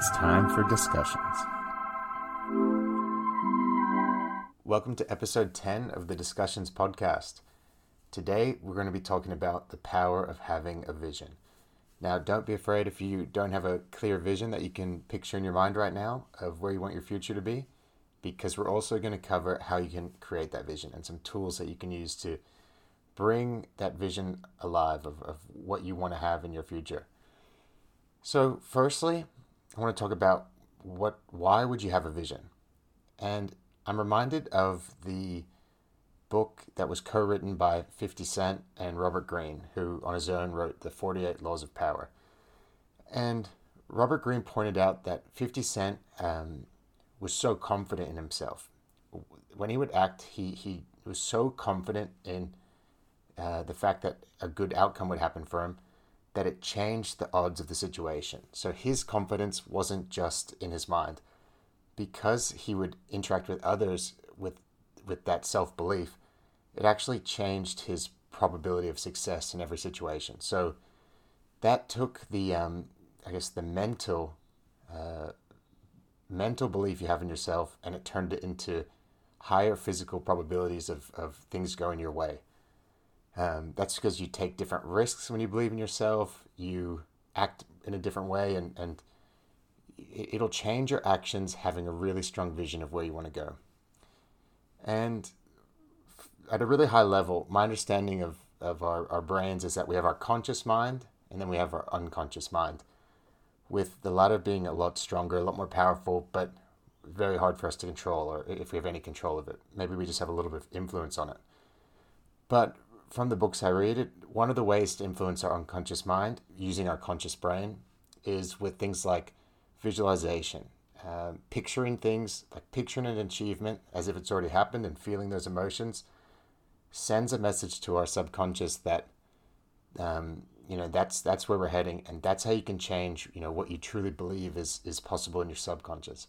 It's time for discussions. Welcome to episode 10 of the Discussions podcast. Today, we're going to be talking about the power of having a vision. Now, don't be afraid if you don't have a clear vision that you can picture in your mind right now of where you want your future to be, because we're also going to cover how you can create that vision and some tools that you can use to bring that vision alive of, of what you want to have in your future. So, firstly, I want to talk about what why would you have a vision? And I'm reminded of the book that was co-written by 50 Cent and Robert Greene, who on his own wrote the 48 Laws of Power. And Robert Greene pointed out that 50 Cent um, was so confident in himself. When he would act, he, he was so confident in uh, the fact that a good outcome would happen for him that it changed the odds of the situation. So his confidence wasn't just in his mind. Because he would interact with others with with that self belief, it actually changed his probability of success in every situation. So that took the um, I guess the mental uh, mental belief you have in yourself and it turned it into higher physical probabilities of, of things going your way. Um, that's because you take different risks when you believe in yourself. You act in a different way, and, and it'll change your actions having a really strong vision of where you want to go. And at a really high level, my understanding of, of our, our brains is that we have our conscious mind and then we have our unconscious mind, with the latter being a lot stronger, a lot more powerful, but very hard for us to control, or if we have any control of it. Maybe we just have a little bit of influence on it. But from the books I read, one of the ways to influence our unconscious mind using our conscious brain is with things like visualization, uh, picturing things, like picturing an achievement as if it's already happened and feeling those emotions, sends a message to our subconscious that, um, you know, that's that's where we're heading, and that's how you can change, you know, what you truly believe is is possible in your subconscious.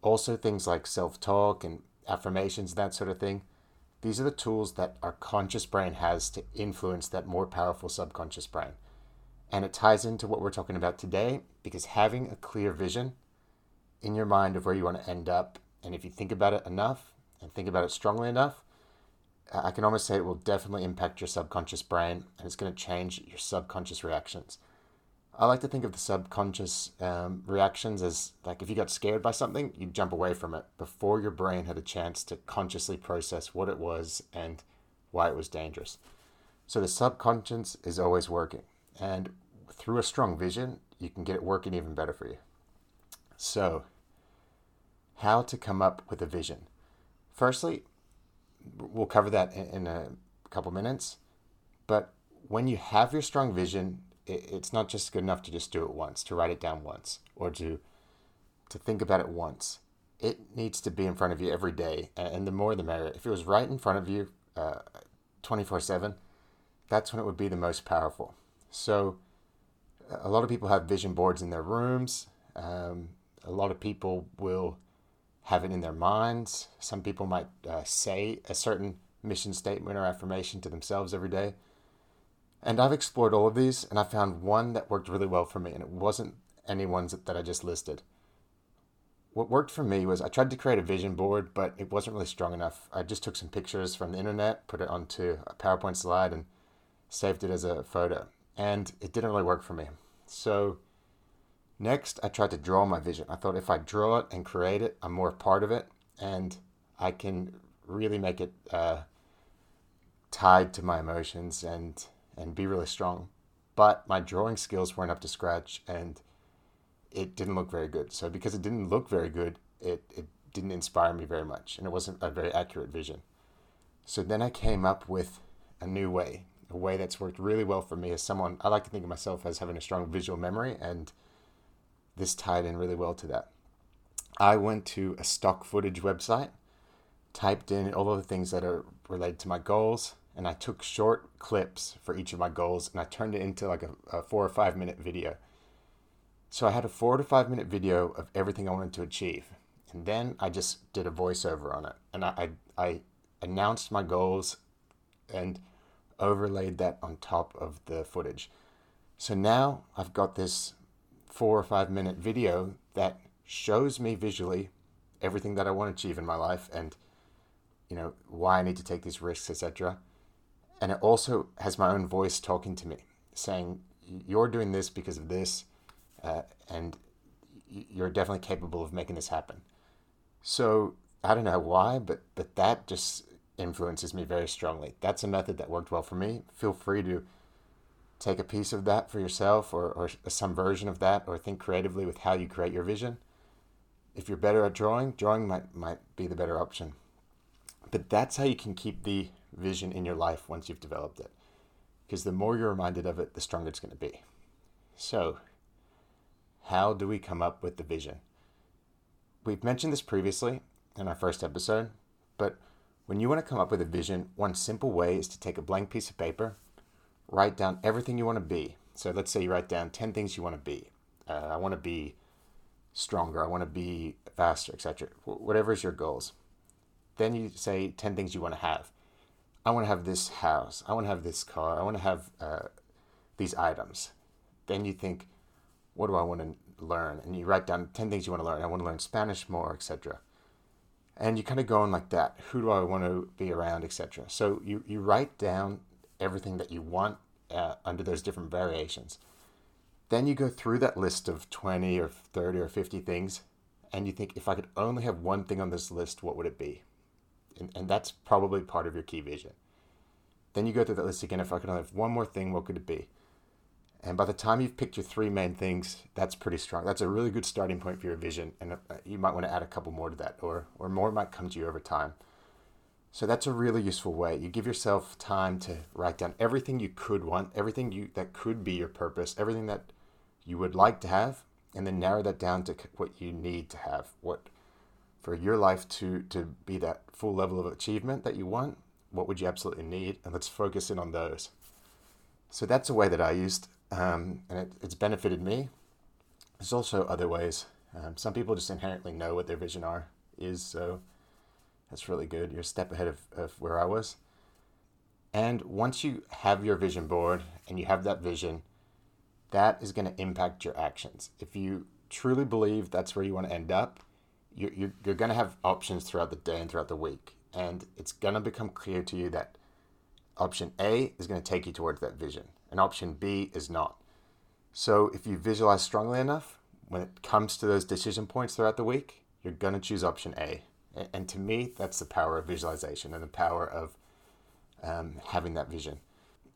Also, things like self talk and affirmations, that sort of thing these are the tools that our conscious brain has to influence that more powerful subconscious brain. And it ties into what we're talking about today because having a clear vision in your mind of where you want to end up, and if you think about it enough and think about it strongly enough, I can almost say it will definitely impact your subconscious brain and it's going to change your subconscious reactions. I like to think of the subconscious um, reactions as like if you got scared by something, you jump away from it before your brain had a chance to consciously process what it was and why it was dangerous. So the subconscious is always working, and through a strong vision, you can get it working even better for you. So, how to come up with a vision? Firstly, we'll cover that in, in a couple minutes, but when you have your strong vision, it, it's not just good enough to just do it once, to write it down once, or to to think about it once. It needs to be in front of you every day, and the more the merrier. If it was right in front of you, uh, twenty four seven, that's when it would be the most powerful. So, a lot of people have vision boards in their rooms. Um, a lot of people will have it in their minds. Some people might uh, say a certain mission statement or affirmation to themselves every day. And I've explored all of these and I found one that worked really well for me, and it wasn't any ones that, I just listed. What worked for me was I tried to create a vision board, but it wasn't really strong enough. I just took some pictures from the internet, put it onto a PowerPoint slide, and saved it as a photo. And it didn't really work for me. So, next, I tried to draw my vision. I thought if I draw it and create it, I'm more part of it, and I can really make it uh, tied to my emotions and and be really strong. But my drawing skills weren't up to scratch and it didn't look very good. So because it didn't look very good, it, it didn't inspire me very much and it wasn't a very accurate vision. So then I came up with a new way, a way that's worked really well for me as someone I like to think of myself as having a strong visual memory and this tied in really well to that. I went to a stock footage website, typed in all of the things that are related to my goals, and I took short clips for each of my goals and I turned it into like a, a, four or five minute video. So I had a four to five minute video of everything I wanted to achieve. And then I just did a voiceover on it. And I, I, I announced my goals and overlaid that on top of the footage. So now I've got this four or five minute video that shows me visually everything that I want to achieve in my life and you know why I need to take these risks, etc. And it also has my own voice talking to me, saying you're doing this because of this, uh, and you're definitely capable of making this happen. So I don't know why, but but that just influences me very strongly. That's a method that worked well for me. Feel free to take a piece of that for yourself or, or some version of that or think creatively with how you create your vision. If you're better at drawing, drawing might, might be the better option. But that's how you can keep the vision in your life once you've developed it. Because the more you're reminded of it, the stronger it's going to be. So, how do we come up with the vision? We've mentioned this previously in our first episode, but when you want to come up with a vision, one simple way is to take a blank piece of paper write down everything you want to be. So let's say you write down 10 things you want to be. Uh, I want to be stronger. I want to be faster, etc. Whatever is your goals. Then you say 10 things you want to have. I want to have this house. I want to have this car. I want to have uh, these items. Then you think, what do I want to learn? And you write down 10 things you want to learn. I want to learn Spanish more, etc. And you kind of go on like that. Who do I want to be around, etc. So you, you write down everything that you want uh, under those different variations. Then you go through that list of 20 or 30 or 50 things and you think, if I could only have one thing on this list, what would it be? And, and that's probably part of your key vision. Then you go through that list again. If I could only have one more thing, what could it be? And by the time you've picked your three main things, that's pretty strong. That's a really good starting point for your vision. And uh, you might want to add a couple more to that, or, or more might come to you over time. So that's a really useful way. You give yourself time to write down everything you could want, everything you that could be your purpose, everything that you would like to have, and then narrow that down to what you need to have. What for your life to to be that full level of achievement that you want, what would you absolutely need? And let's focus in on those. So that's a way that I used, um, and it, it's benefited me. There's also other ways. Um, some people just inherently know what their vision are is so that's really good. You're a step ahead of, of where I was. And once you have your vision board and you have that vision, that is going to impact your actions. If you truly believe that's where you want to end up, you're, you're, you're going to have options throughout the day and throughout the week. And it's going to become clear to you that option A is going to take you towards that vision, and option B is not. So if you visualize strongly enough, when it comes to those decision points throughout the week, you're going to choose option A. And to me, that's the power of visualization and the power of um, having that vision.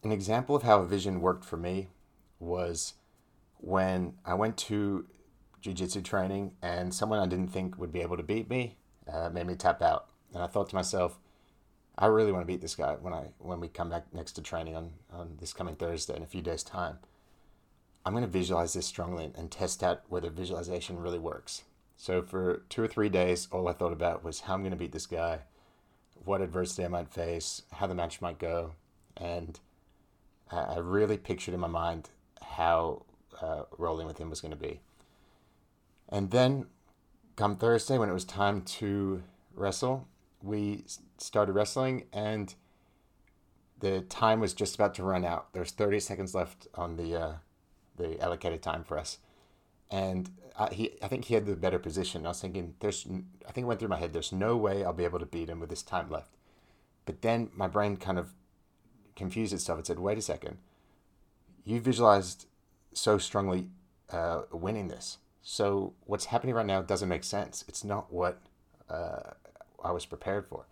An example of how a vision worked for me was when I went to jiu-jitsu training and someone I didn't think would be able to beat me uh, made me tap out. And I thought to myself, I really want to beat this guy when I when we come back next to training on, on this coming Thursday in a few days' time. I'm going to visualize this strongly and test out whether visualization really works. So for two or three days, all I thought about was how I'm going to beat this guy, what adversity I might face, how the match might go, and I really pictured in my mind how uh, rolling with him was going to be. And then, come Thursday, when it was time to wrestle, we started wrestling, and the time was just about to run out. There's 30 seconds left on the uh, the allocated time for us, and I, he, I think he had the better position. I was thinking, there's, I think it went through my head, there's no way I'll be able to beat him with this time left. But then my brain kind of confused itself and said, wait a second, you visualized so strongly uh, winning this. So what's happening right now doesn't make sense. It's not what uh, I was prepared for.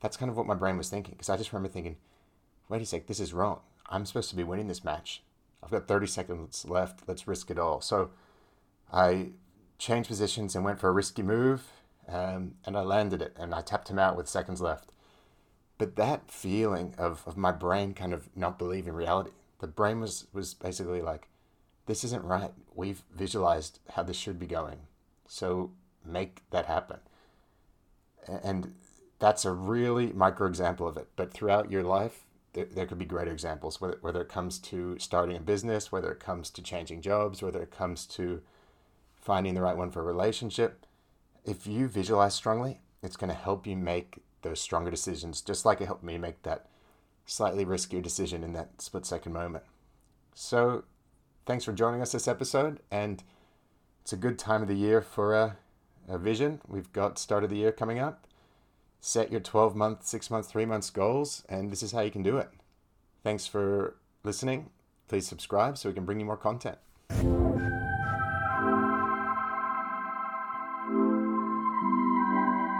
That's kind of what my brain was thinking. Because I just remember thinking, wait a sec, this is wrong. I'm supposed to be winning this match. I've got 30 seconds left. Let's risk it all. So I changed positions and went for a risky move, um, and I landed it, and I tapped him out with seconds left. But that feeling of, of my brain kind of not believing reality, the brain was, was basically like, this isn't right. We've visualized how this should be going. So make that happen. And that's a really micro example of it. But throughout your life, there, there could be greater examples, whether, whether it comes to starting a business, whether it comes to changing jobs, whether it comes to finding the right one for a relationship. If you visualize strongly, it's going to help you make those stronger decisions, just like it helped me make that slightly riskier decision in that split second moment. So, thanks for joining us this episode, and it's a good time of the year for a, a vision. We've got start of the year coming up. Set your 12 month, six month, three months goals, and this is how you can do it. Thanks for listening. Please subscribe so we can bring you more content.